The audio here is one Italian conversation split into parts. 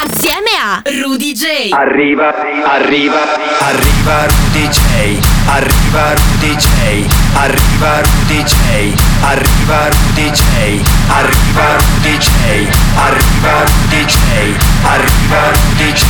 as assieme a Rudy J. Arriva, arriva, arriva Rudy J. Arriva Rudy J. Arriva Rudy J. Arriva Rudy J. Arriva Rudy J. Arriva Rudy J. Arriva Rudy J.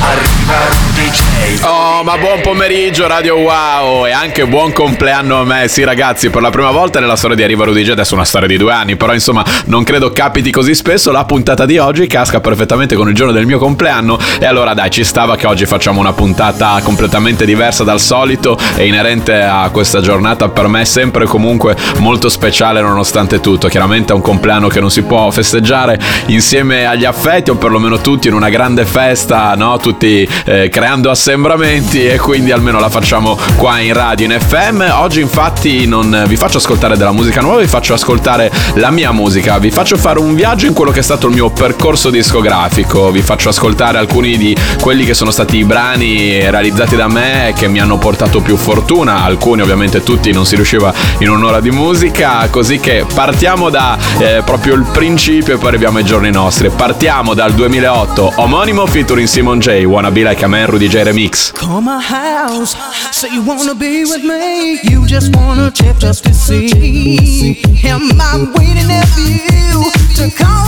Arriva Rudy J. Oh, ma buon pomeriggio Radio Wow e anche buon compleanno a me. Sì, ragazzi, per la prima volta nella storia di Arriva Rudy J, adesso è una storia di due anni, però insomma non credo capiti così spesso. La puntata di oggi casca perfettamente con il giorno del mio compleanno e allora dai, ci stava che oggi facciamo una puntata completamente diversa dal solito e inerente a questa giornata per me sempre comunque molto speciale nonostante tutto. Chiaramente è un compleanno che non si può festeggiare insieme agli affetti o perlomeno tutti in una grande festa, no? Tutti eh, creando assembramenti e quindi almeno la facciamo qua in radio in FM. Oggi infatti non vi faccio ascoltare della musica nuova, vi faccio ascoltare la mia musica, vi faccio fare un viaggio in quello che è stato il mio percorso discografico, vi faccio ascoltare alcuni di quelli che sono stati i brani realizzati da me che mi hanno portato più fortuna, alcuni ovviamente tutti non si riusciva in un'ora di musica, così che partiamo da eh, proprio il principio e poi arriviamo ai giorni nostri. Partiamo dal 2008, omonimo featuring Simon J, Wanna Be Like a Man, Rudy J Remix. Call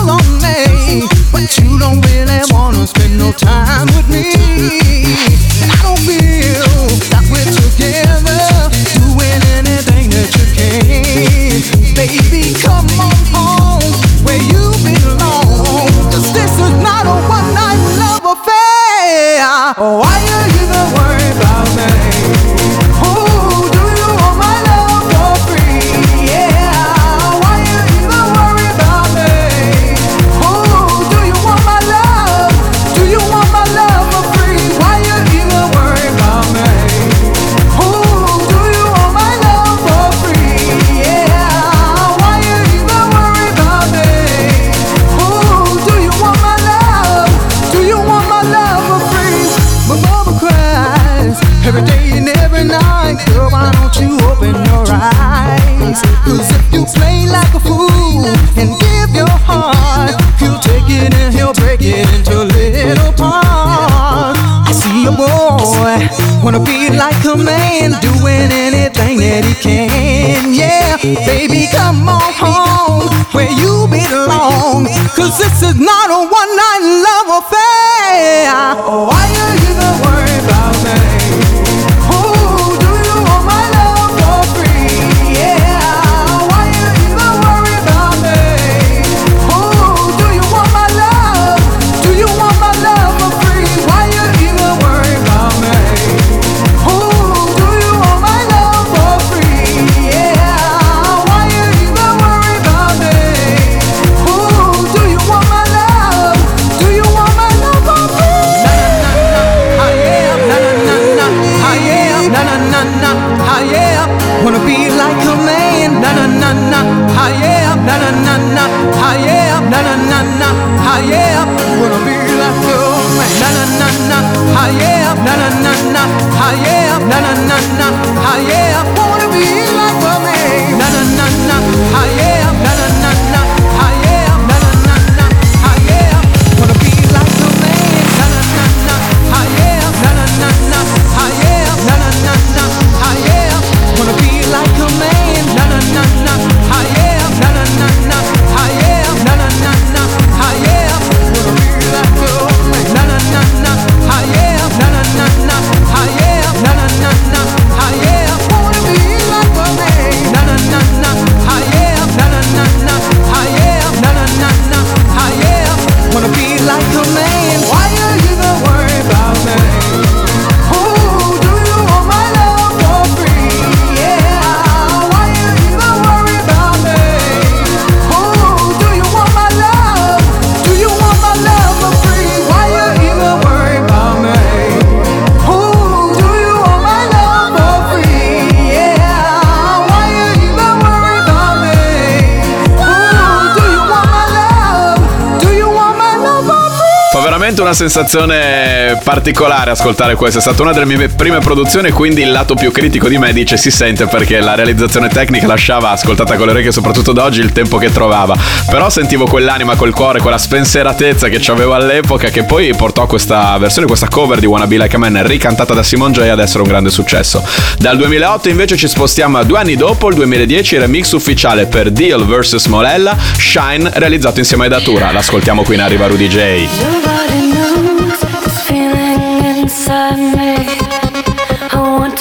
una sensazione particolare ascoltare questo. È stata una delle mie prime produzioni, quindi il lato più critico di me dice si sente perché la realizzazione tecnica lasciava, ascoltata con le orecchie, soprattutto da oggi, il tempo che trovava. Però sentivo quell'anima, quel cuore, quella spensieratezza che avevo all'epoca che poi portò questa versione, questa cover di Wanna Be Like a Man ricantata da Simon J ad essere un grande successo. Dal 2008 invece ci spostiamo a due anni dopo, il 2010, il remix ufficiale per Deal vs Molella, Shine, realizzato insieme a Datura. L'ascoltiamo qui in Arriva Rudy J.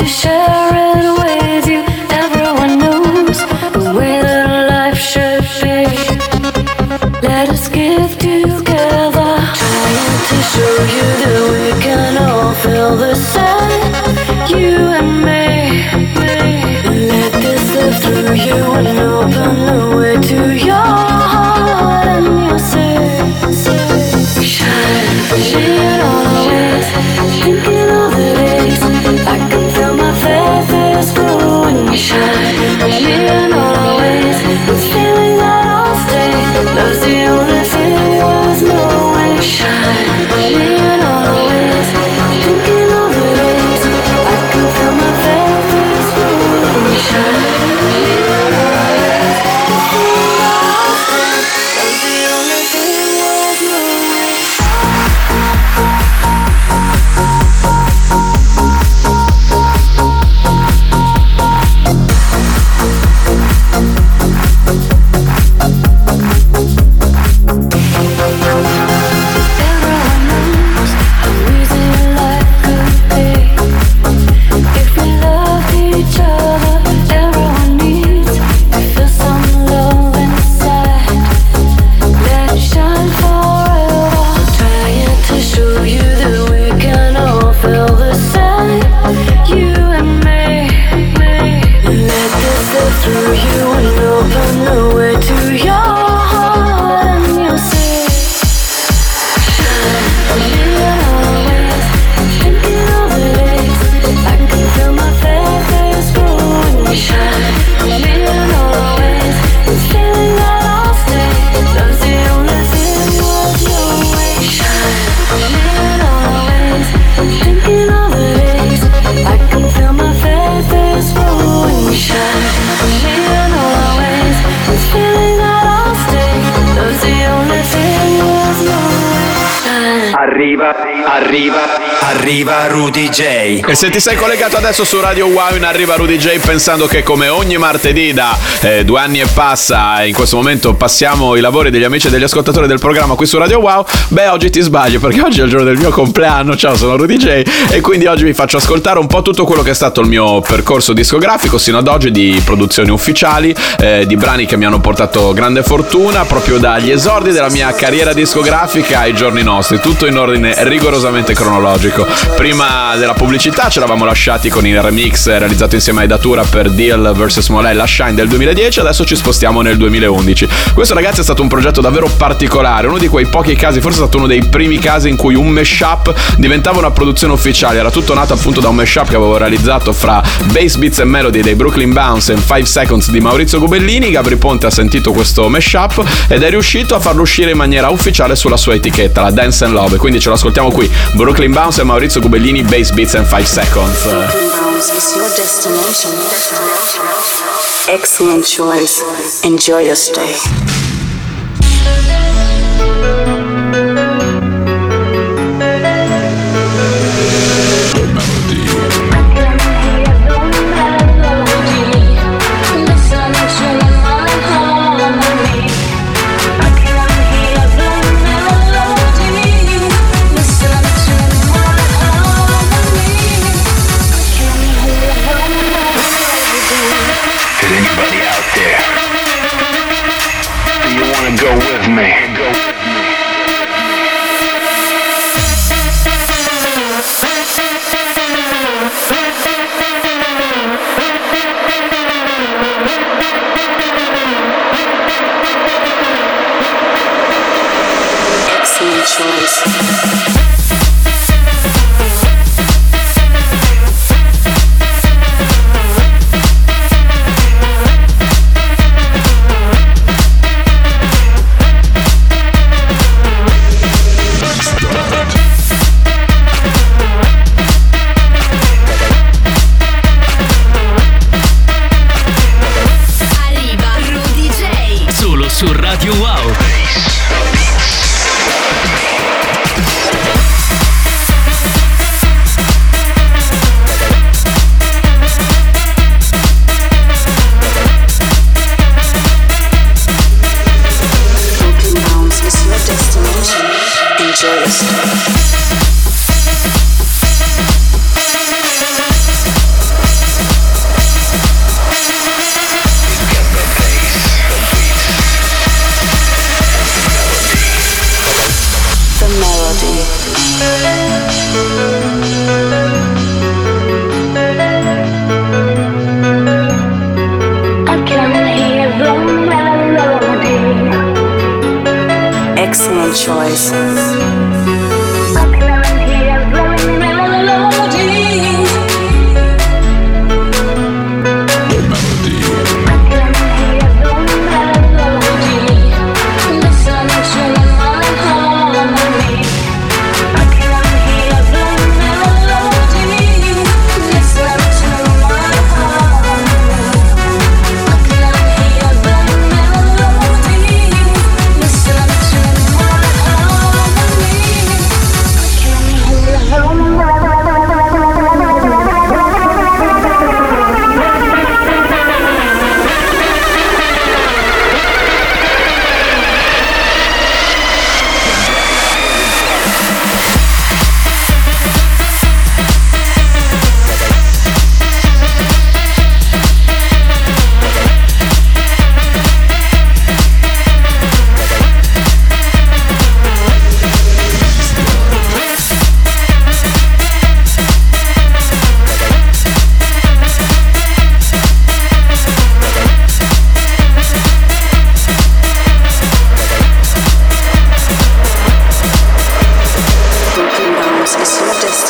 share Arriva, arriva, arriva Rudy J. E se ti sei collegato adesso su Radio Wow in arriva Rudy J pensando che come ogni martedì da eh, due anni e passa in questo momento passiamo i lavori degli amici e degli ascoltatori del programma qui su Radio Wow, beh oggi ti sbaglio perché oggi è il giorno del mio compleanno, ciao sono Rudy J e quindi oggi vi faccio ascoltare un po' tutto quello che è stato il mio percorso discografico sino ad oggi di produzioni ufficiali, eh, di brani che mi hanno portato grande fortuna proprio dagli esordi della mia carriera discografica ai giorni nostri, tutto in ordine rigorosamente cronologico. Prima della pubblicità ci eravamo lasciati con il remix realizzato insieme a Datura per Deal vs Molella Shine del 2010, adesso ci spostiamo nel 2011. Questo ragazzi è stato un progetto davvero particolare, uno di quei pochi casi, forse è stato uno dei primi casi in cui un mashup diventava una produzione ufficiale, era tutto nato appunto da un mashup che avevo realizzato fra Bass Beats e Melody dei Brooklyn Bounce e 5 Seconds di Maurizio Gubellini, Gabri Ponte ha sentito questo mashup ed è riuscito a farlo uscire in maniera ufficiale sulla sua etichetta, la Dance and Love, quindi ce lo ascoltiamo qui, Brooklyn Bounce e Maurizio Gubellini, Bass Beats and 5 Seconds. Excellent choice. Enjoy your stay.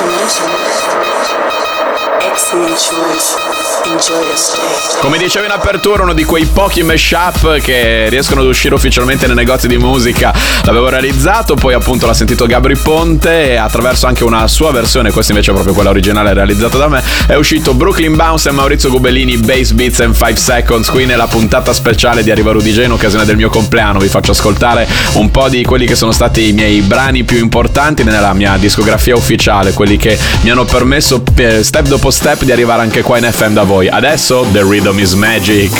Is your destination. Excellent Come dicevo in apertura, uno di quei pochi mashup che riescono ad uscire ufficialmente nei negozi di musica. L'avevo realizzato, poi appunto l'ha sentito Gabri Ponte e attraverso anche una sua versione, questa invece è proprio quella originale realizzata da me, è uscito Brooklyn Bounce e Maurizio Gubellini Bass Beats and 5 Seconds, qui nella puntata speciale di Arriva Rudy J in occasione del mio compleanno, vi faccio ascoltare un po' di quelli che sono stati i miei brani più importanti nella mia discografia ufficiale, quelli che mi hanno permesso eh, step dopo step di arrivare anche qua in FM da voi. Adesso The Rhythm is Magic.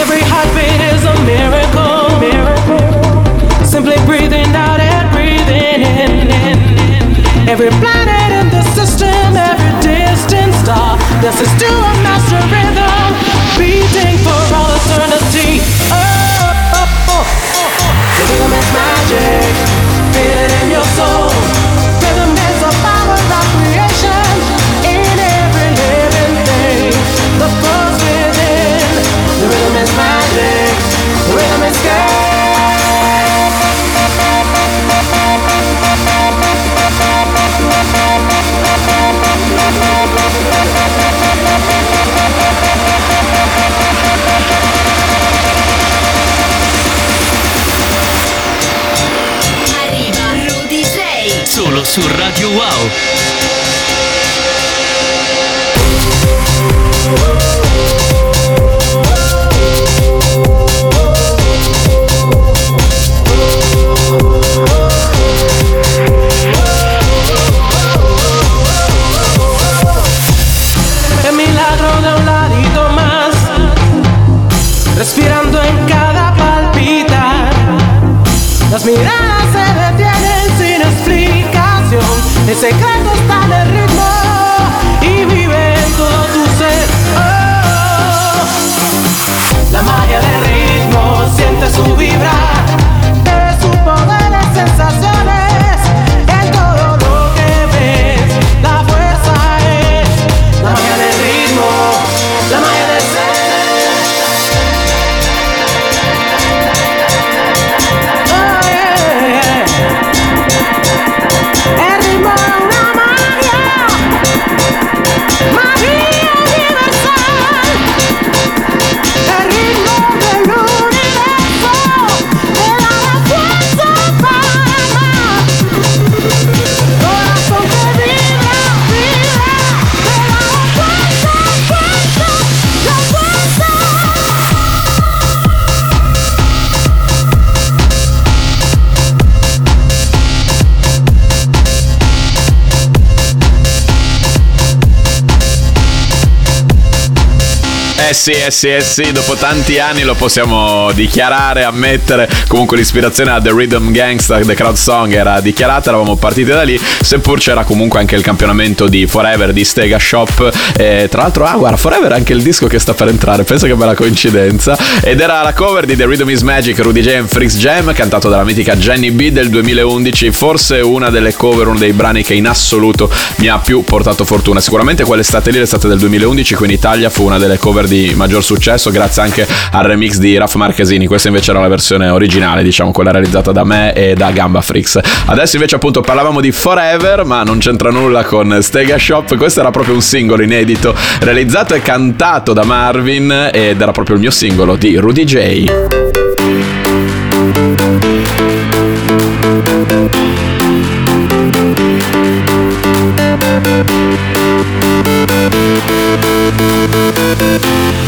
Every heartbeat is a miracle. miracle. Simply breathing out and breathing in. Every planet in the system, every distant star dances to a su Radio Wow. respirando en cada palpita. Las miradas. El secreto está en el ritmo y vive en todo tu ser. Oh. La magia del ritmo siente su vibrar. De su poder y sensaciones. Eh sì, eh sì, eh sì, dopo tanti anni lo possiamo dichiarare, ammettere. Comunque l'ispirazione a The Rhythm Gangsta, The Crowd Song era dichiarata, eravamo partiti da lì, seppur c'era comunque anche il campionamento di Forever di Stega Shop. E tra l'altro, ah guarda, Forever è anche il disco che sta per entrare, pensa che bella coincidenza. Ed era la cover di The Rhythm is Magic, Rudy J and Freaks Jam, cantato dalla mitica Jenny B del 2011, forse una delle cover, uno dei brani che in assoluto mi ha più portato fortuna. Sicuramente quell'estate lì, l'estate del 2011, qui in Italia fu una delle cover di maggior successo, grazie anche al remix di Raf Marchesini. Questa invece era la versione originale, diciamo, quella realizzata da me e da Gamba Freaks. Adesso invece appunto parlavamo di Forever, ma non c'entra nulla con Stega Shop. Questo era proprio un singolo inedito, realizzato e cantato da Marvin ed era proprio il mio singolo di Rudy J. Arriva Thank you.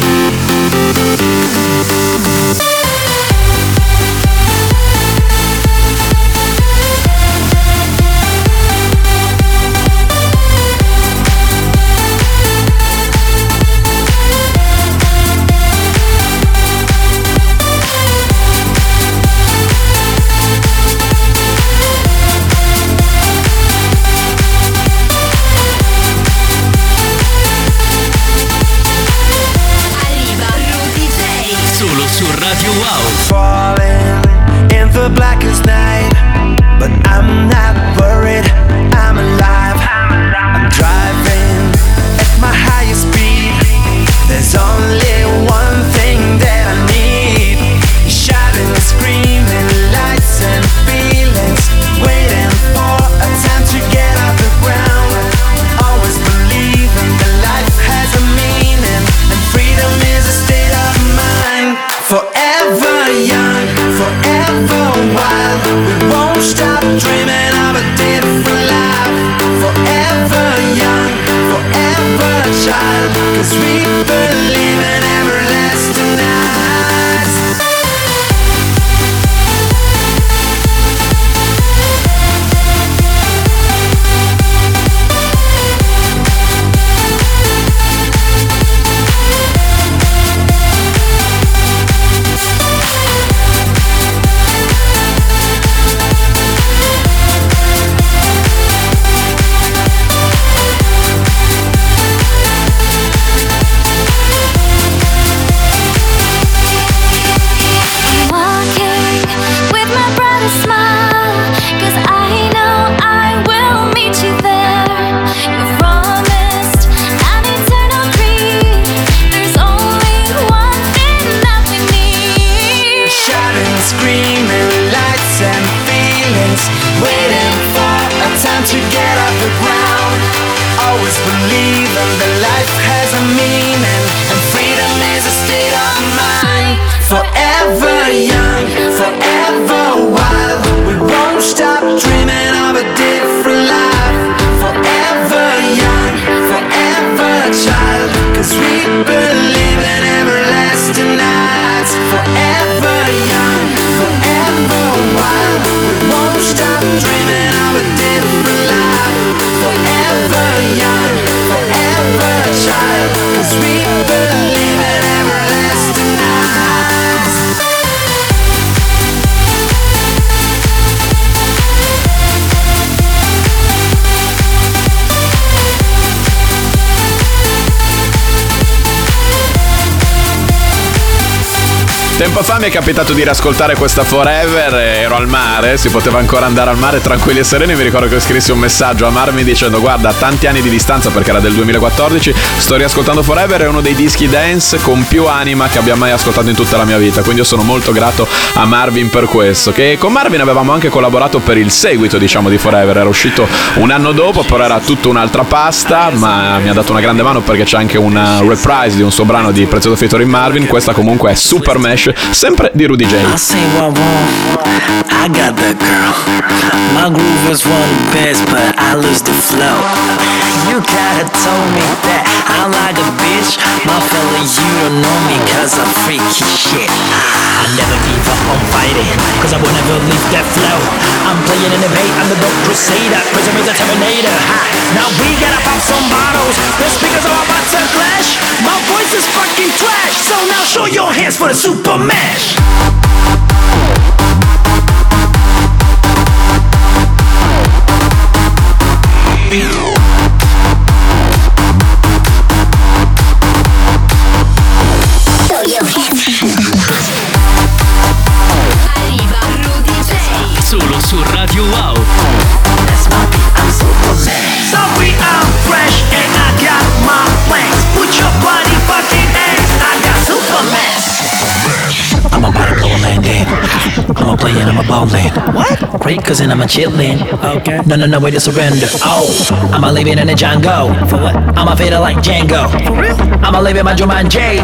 Radio mi è capitato di riascoltare questa Forever, e ero al mare, si poteva ancora andare al mare tranquilli e sereni, mi ricordo che scrissi un messaggio a Marmi dicendo guarda a tanti anni di distanza perché era del 2014, sto riascoltando Forever, è uno dei dischi dance con più anima che abbia mai ascoltato in tutta la mia vita, quindi io sono molto grato a Marvin per questo, che con Marvin avevamo anche collaborato per il seguito diciamo di Forever, era uscito un anno dopo, però era tutta un'altra pasta, ma mi ha dato una grande mano perché c'è anche una reprise di un suo brano di Prezioso Featuring Marvin, questa comunque è Super Mesh, sempre di Rudy J. I say what I want, I got that girl. My groove is one best, but I lose the flow. You gotta told me that I'm like a bitch. My fella, you don't know me, cause I'm freaky shit. I never give up on fighting, cause I will never leave that flow. I'm playing in the bay, I'm the dope crusader, prison with the terminator. Now we gotta pop some bottles. The speakers are about to clash. My voice is fucking trash. So now show your hands for the super Beatles. I'm a player, I'm a bowling. What? Great cousin, I'm a chillin'. Okay. No, no, no, way to surrender. Oh, I'm a living in a Django. For what? I'm a fader like Django. For real? I'm a living my Jumanji.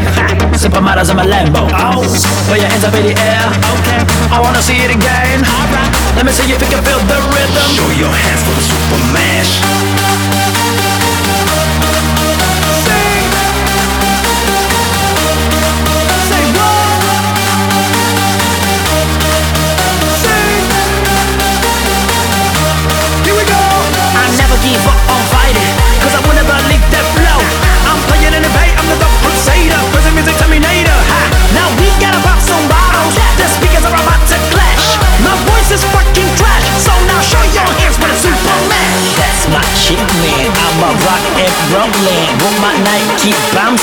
Supermodels, I'm a Lambo. Oh, put your hands up in the air. Okay. I wanna see it again. Alright. Let me see if you can feel the rhythm. Show your hands for the super mash.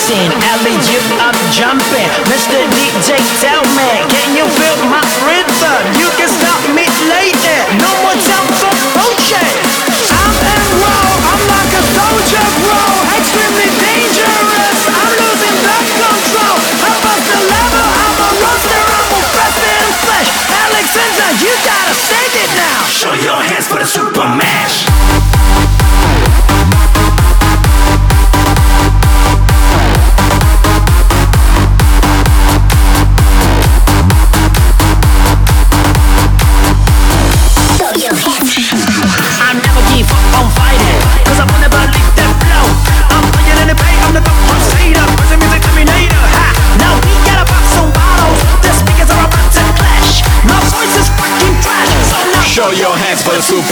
dancing.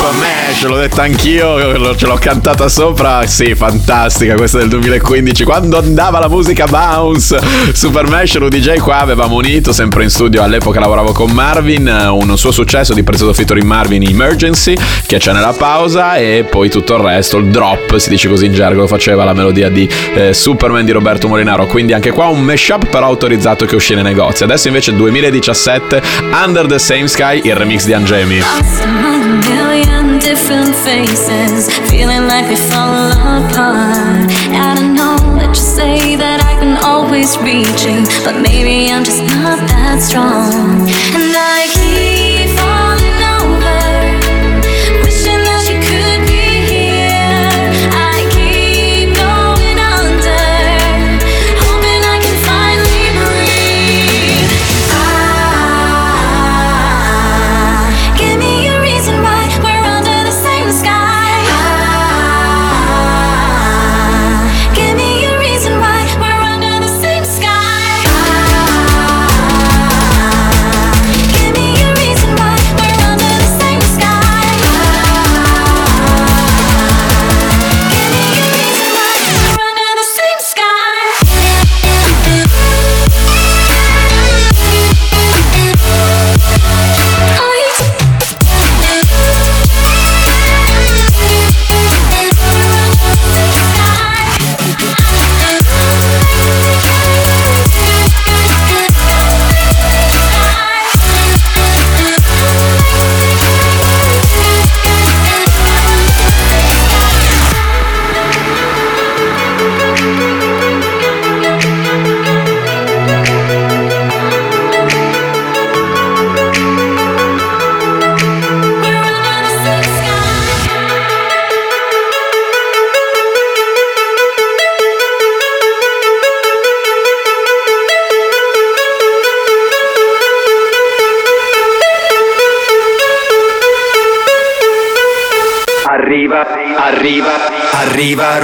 For Super Mash, l'ho detta anch'io, ce l'ho cantata sopra. Sì, fantastica, questa del 2015, quando andava la musica bounce. Super Mash, Rudy J qua avevamo unito, sempre in studio, all'epoca lavoravo con Marvin, un suo successo di prezzo featuring Marvin Emergency, che c'è nella pausa, e poi tutto il resto, il drop, si dice così in gergo, lo faceva la melodia di eh, Superman di Roberto Molinaro. Quindi anche qua un mashup però autorizzato che uscì nei negozi. Adesso invece 2017, Under the Same Sky, il remix di Angemi. Different faces, feeling like we fall apart. I don't know what you say that I can always reach you, but maybe I'm just not that strong. And I keep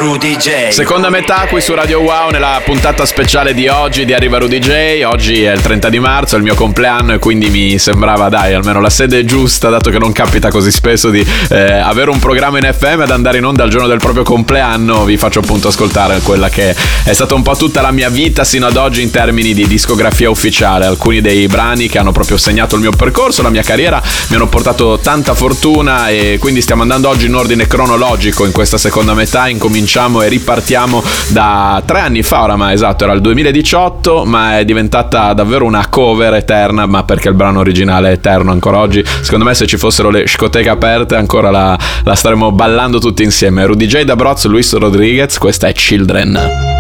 Rudy J. Seconda metà qui su Radio Wow nella puntata speciale di oggi di Arriva Rudy J. Oggi è il 30 di marzo, è il mio compleanno e quindi mi sembrava, dai, almeno la sede giusta, dato che non capita così spesso di eh, avere un programma in FM ed andare in onda al giorno del proprio compleanno. Vi faccio appunto ascoltare quella che è stata un po' tutta la mia vita sino ad oggi in termini di discografia ufficiale. Alcuni dei brani che hanno proprio segnato il mio percorso, la mia carriera, mi hanno portato tanta fortuna e quindi stiamo andando oggi in ordine cronologico in questa seconda metà. Incominciamo e ripartiamo da tre anni fa oramai, esatto, era il 2018, ma è diventata davvero una cover eterna, ma perché il brano originale è eterno ancora oggi. Secondo me se ci fossero le scoteche aperte ancora la, la staremmo ballando tutti insieme. Rudy J. da Broz, Luis Rodriguez, questa è Children.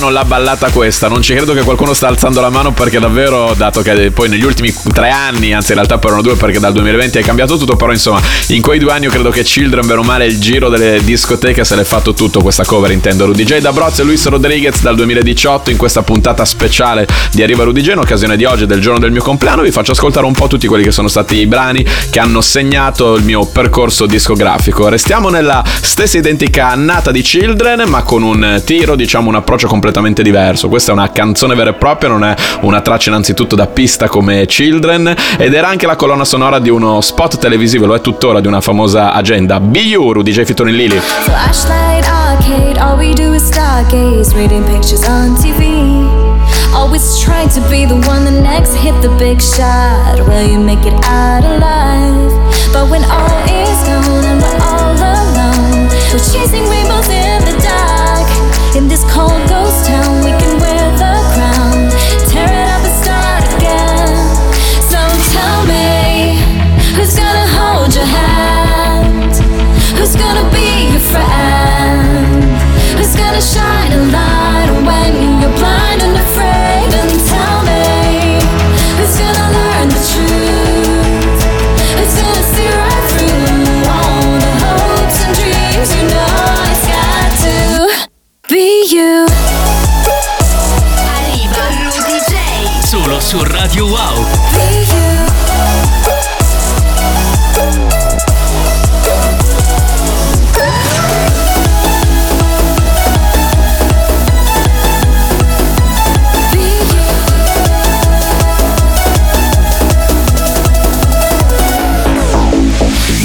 Non l'ha ballata questa. Non ci credo che qualcuno sta alzando la mano perché davvero, dato che poi negli ultimi tre anni, anzi in realtà erano due perché dal 2020 è cambiato tutto, però insomma in quei due anni io credo che Children, bene o male, il giro delle discoteche se l'è fatto tutto questa cover, intendo Rudy J. da Broz e Luis Rodriguez dal 2018 in questa puntata speciale di Arriva Rudy J, in occasione di oggi, del giorno del mio compleanno, vi faccio ascoltare un po' tutti quelli che sono stati i brani che hanno segnato il mio percorso discografico. Restiamo nella stessa identica annata di Children, ma con un tiro, diciamo, un approccio completamente diverso. Questa è una canzone vera e propria, non è una traccia innanzitutto da pista come Children, ed era anche la colonna sonora di uno spot televisivo, lo è tuttora, di una famosa agenda. Biuru di J. Fitton Lily. Flashlight arcade, all we do is stargaze, reading pictures on TV. Always trying to be the one, the next hit the big shot. Will you make it out alive? But when all is gone and we're all alone, we're chasing rainbows. In this cold ghost town, we can wear the crown, tear it up and start again. So tell me, who's gonna hold your hand? Who's gonna be your friend? Who's gonna shine a light when you're blind and afraid? And tell me, who's gonna you Arriva DJ Solo su Radio Wow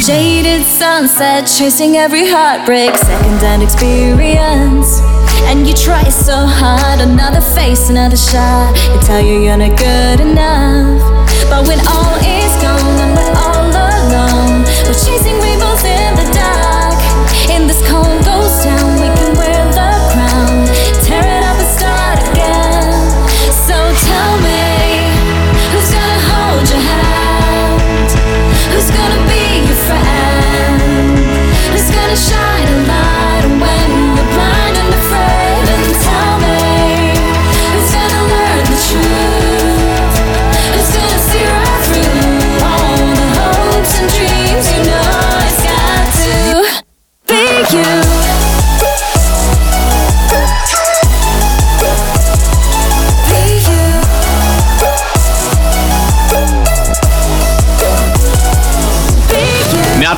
Jaded sunset, chasing every heartbreak, second hand experience. And you try so hard, another face, another shot. They tell you you're not good enough. But when all is gone and we're all alone, we're chasing rainbows in the dark. In this cold ghost town, we can wear the crown, tear it up and start again. So tell me, who's gonna hold your hand? Who's gonna be your friend? Who's gonna shine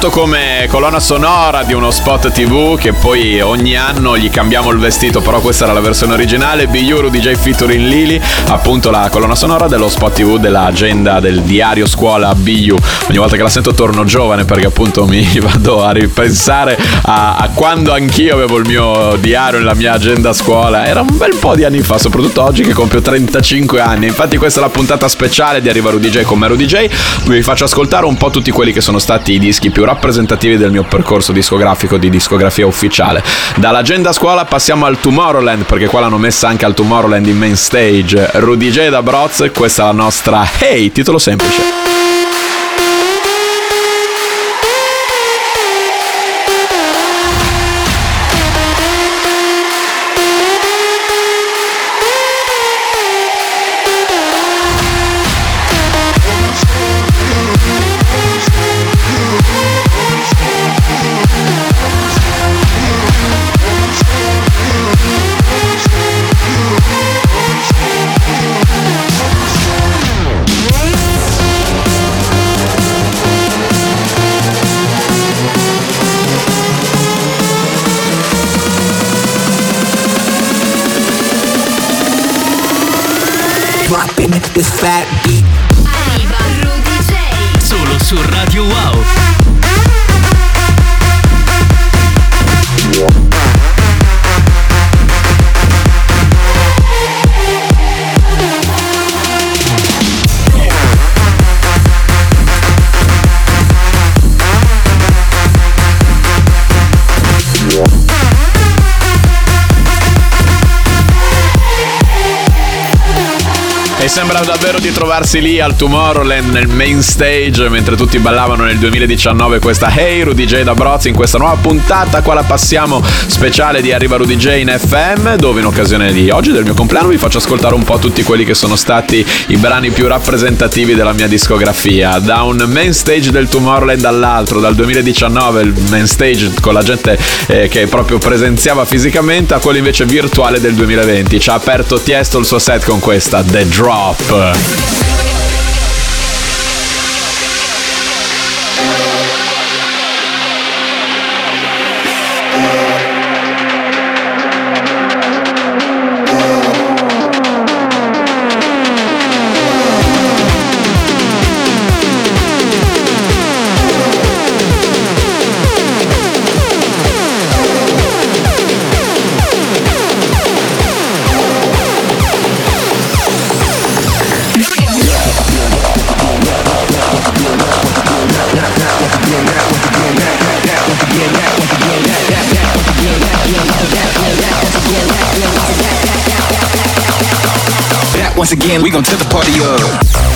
Nato colonna sonora di uno spot TV che poi ogni anno gli cambiamo il vestito, però questa era la versione originale. Biuru DJ featuring Lily, appunto la colonna sonora dello spot TV dell'agenda del diario scuola BU. Ogni volta che la sento torno giovane perché appunto mi vado a ripensare a, a quando anch'io avevo il mio diario nella mia agenda scuola. Era un bel po' di anni fa, soprattutto oggi che compio 35 anni. Infatti questa è la puntata speciale di Arriva Rudy J con me Rudy J. Vi faccio ascoltare un po' tutti quelli che sono stati i dischi più rappresentativi del mio percorso discografico di discografia ufficiale. Dall'agenda scuola passiamo al Tomorrowland, perché qua l'hanno messa anche al Tomorrowland in main stage. Rudy J da Broz, questa è la nostra Hey, titolo semplice. This fat. Sembra davvero di trovarsi lì al Tomorrowland nel main stage mentre tutti ballavano nel 2019 questa Hey Rudy J da Broz in questa nuova puntata. Qua la passiamo speciale di Arriva Rudy J in FM dove in occasione di oggi del mio compleanno vi faccio ascoltare un po' tutti quelli che sono stati i brani più rappresentativi della mia discografia. Da un main stage del Tomorrowland all'altro dal 2019 il main stage con la gente eh, che proprio presenziava fisicamente a quello invece virtuale del 2020 ci ha aperto Tiesto il suo set con questa The Drop Off. Uh, again, we gon' tip the party up.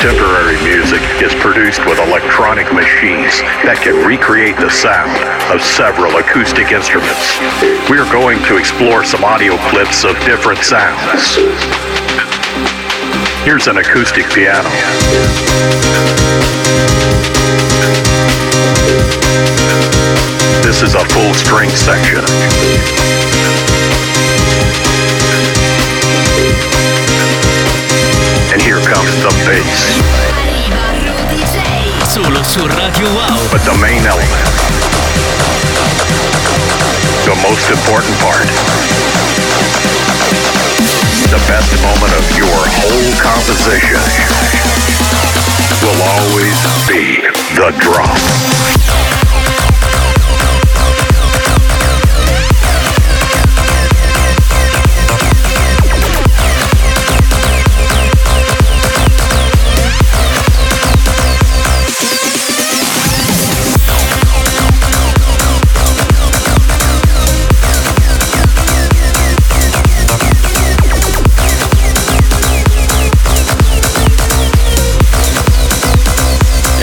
Contemporary music is produced with electronic machines that can recreate the sound of several acoustic instruments. We are going to explore some audio clips of different sounds. Here's an acoustic piano. This is a full string section. Comes the bass. Solo su Radio Wow. But the main element, the most important part, the best moment of your whole composition will always be the drop.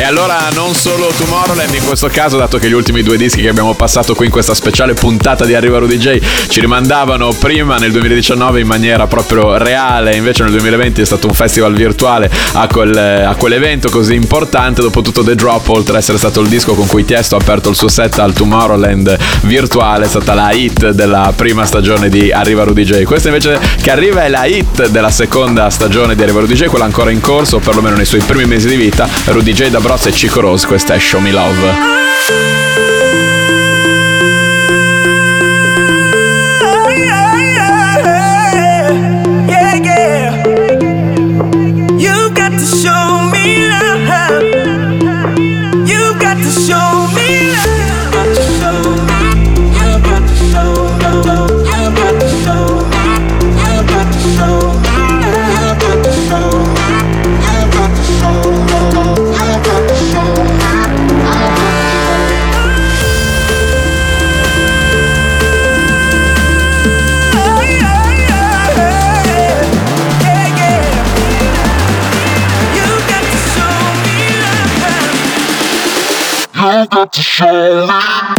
Allora non solo Tomorrowland, in questo caso, dato che gli ultimi due dischi che abbiamo passato qui in questa speciale puntata di Arriva Rudy J ci rimandavano prima nel 2019 in maniera proprio reale, invece nel 2020 è stato un festival virtuale a, quel, a quell'evento così importante, dopo tutto The Drop, oltre ad essere stato il disco con cui Tiesto ha aperto il suo set al Tomorrowland virtuale, è stata la hit della prima stagione di Arriva Rudy J. Questa invece che arriva è la hit della seconda stagione di Arriva Rudy J, quella ancora in corso, o perlomeno nei suoi primi mesi di vita, Rudy J da Bros e Chico Rose, questa è Show Me Love. You got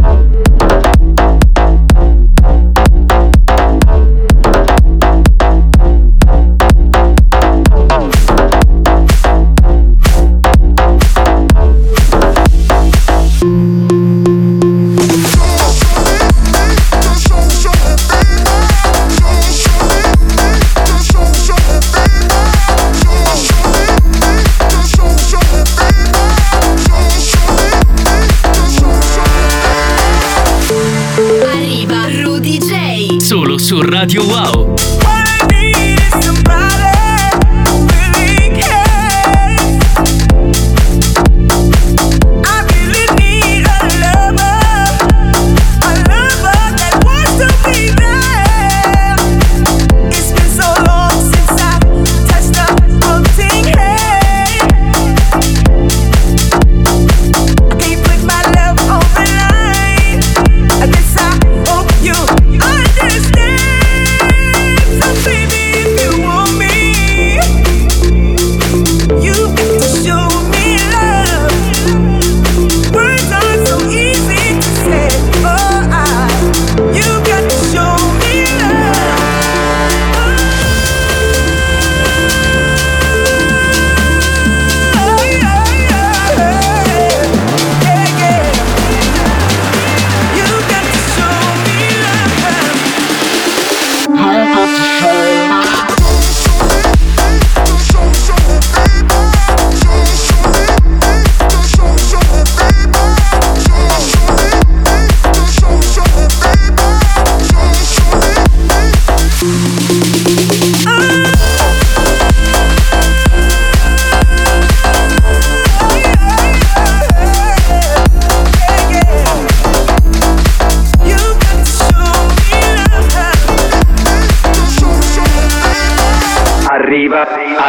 Radio Wow.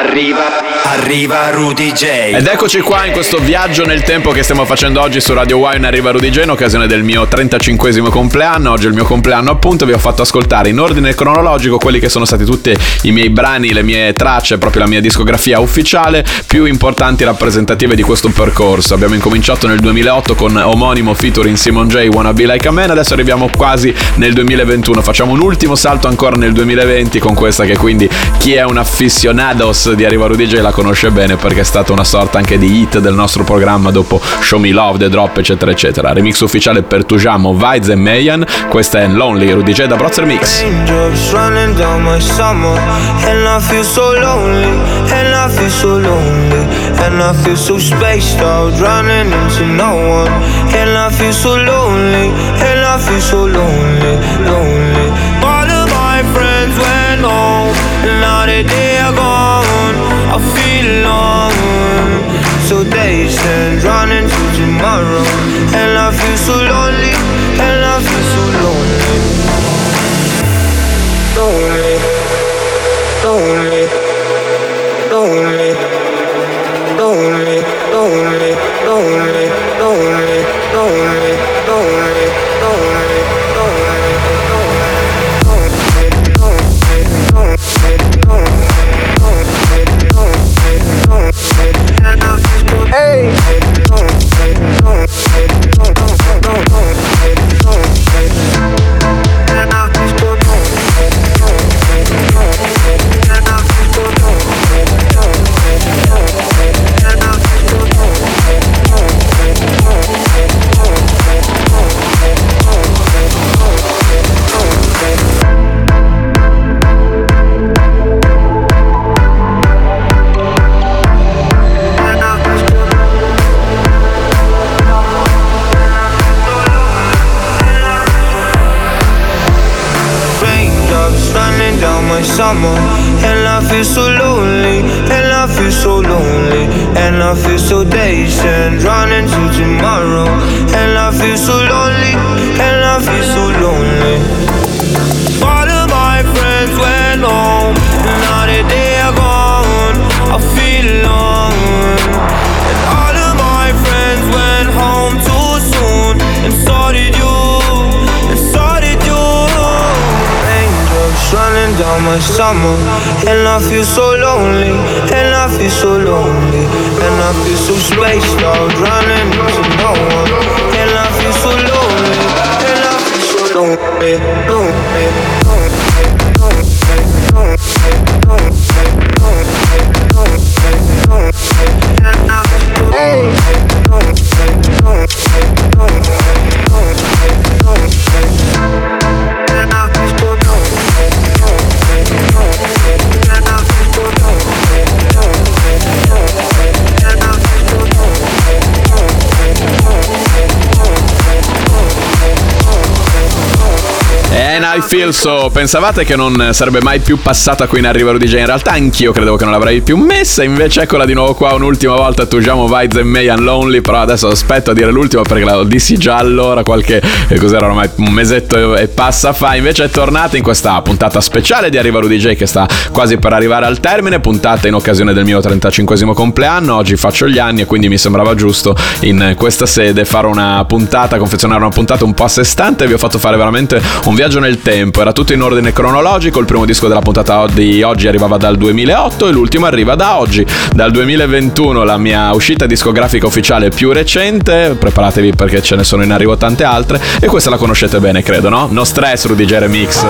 Arriva, arriva Rudy J. Ed eccoci qua in questo viaggio nel tempo che stiamo facendo oggi su Radio Wine Arriva Rudy J in occasione del mio 35 compleanno. Oggi è il mio compleanno appunto, vi ho fatto ascoltare in ordine cronologico quelli che sono stati tutti i miei brani, le mie tracce, proprio la mia discografia ufficiale più importanti rappresentative di questo percorso. Abbiamo incominciato nel 2008 con omonimo featuring Simon J. Wanna Be Like a Man, adesso arriviamo quasi nel 2021, facciamo un ultimo salto ancora nel 2020 con questa che quindi chi è un aficionados di Arriva Rudy J la conosce conosce bene perché è stata una sorta anche di hit del nostro programma dopo Show Me Love, The Drop, eccetera, eccetera. Remix ufficiale per Tujamo, Vides e Mayan. Questa è Lonely, Rudy J da Brother Mix. All of my friends went home, and now that gone. I feel alone. So days and running to tomorrow. And I feel so Raindrops running down my summer. And I feel so lonely And I feel so lonely. And I feel so dazed And running to tomorrow. And I feel so lonely And I feel so lonely. All of my friends went home And now that they are gone I feel alone. And all of my friends went down my summer And I feel so lonely And I feel so lonely And I feel so spaced out Running into no one And I feel so lonely And I feel so lonely Lonely And I feel so. Pensavate che non sarebbe mai più passata qui in Arriva Rudy J? In realtà anch'io credevo che non l'avrei più messa. Invece eccola di nuovo qua un'ultima volta. Tugiamo Vides e Mayan Lonely. Però adesso aspetto a dire l'ultima perché la dissi già allora. Qualche. eh, Cos'era ormai? Un mesetto e passa fa. Invece è tornata in questa puntata speciale di Arriva Rudy J che sta quasi per arrivare al termine. Puntata in occasione del mio 35 compleanno. Oggi faccio gli anni e quindi mi sembrava giusto in questa sede fare una puntata, confezionare una puntata un po' a sé stante. Vi ho fatto fare veramente un viaggio nel tempo. Era tutto in ordine cronologico. Il primo disco della puntata di oggi arrivava dal 2008 e l'ultimo arriva da oggi, dal 2021. La mia uscita discografica ufficiale più recente. Preparatevi perché ce ne sono in arrivo tante altre. E questa la conoscete bene, credo, no? No stress, Rudy J Remix.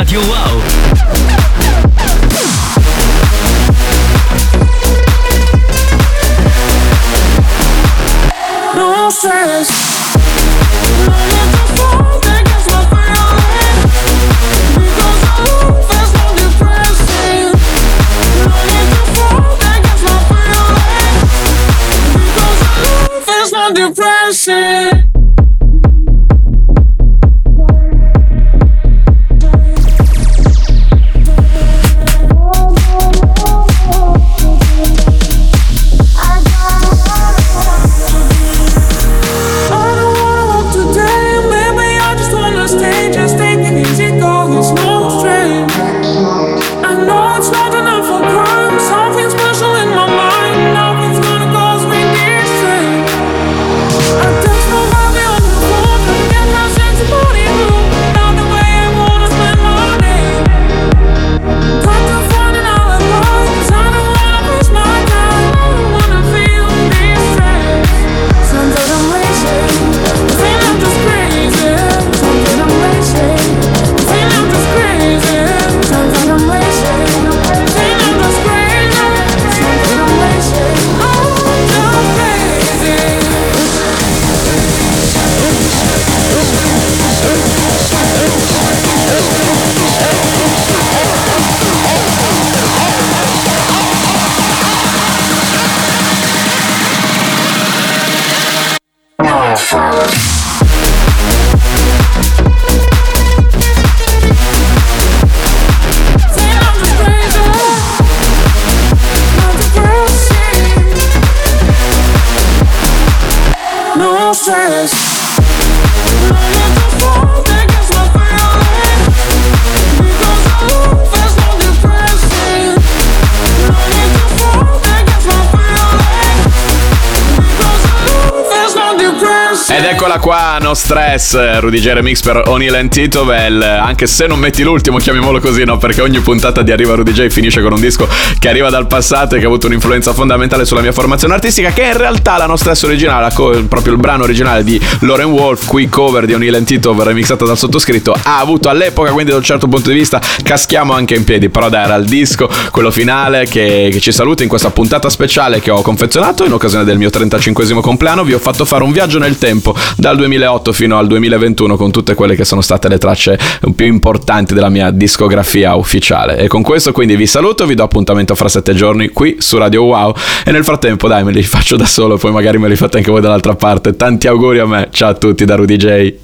Radio Wow. Ed eccola qua, no stress, Rudy J Remix per O'Neill and Titovel, anche se non metti l'ultimo, chiamiamolo così, no? Perché ogni puntata di Arriva Rudy J finisce con un disco che arriva dal passato e che ha avuto un'influenza fondamentale sulla mia formazione artistica, che è in realtà la no stress originale, proprio il brano originale di Lauren Wolf, qui cover di O'Neill and Titovel remixata dal sottoscritto, ha avuto all'epoca, quindi da un certo punto di vista, caschiamo anche in piedi, però dai, era il disco, quello finale che, che ci saluta in questa puntata speciale che ho confezionato in occasione del mio 35 compleanno, vi ho fatto fare un viaggio nel tempo dal 2008 fino al 2021 con tutte quelle che sono state le tracce più importanti della mia discografia ufficiale. E con questo quindi vi saluto, vi do appuntamento fra sette giorni qui su Radio Wow e nel frattempo dai me li faccio da solo, poi magari me li fate anche voi dall'altra parte. Tanti auguri a me, ciao a tutti da Rudy J.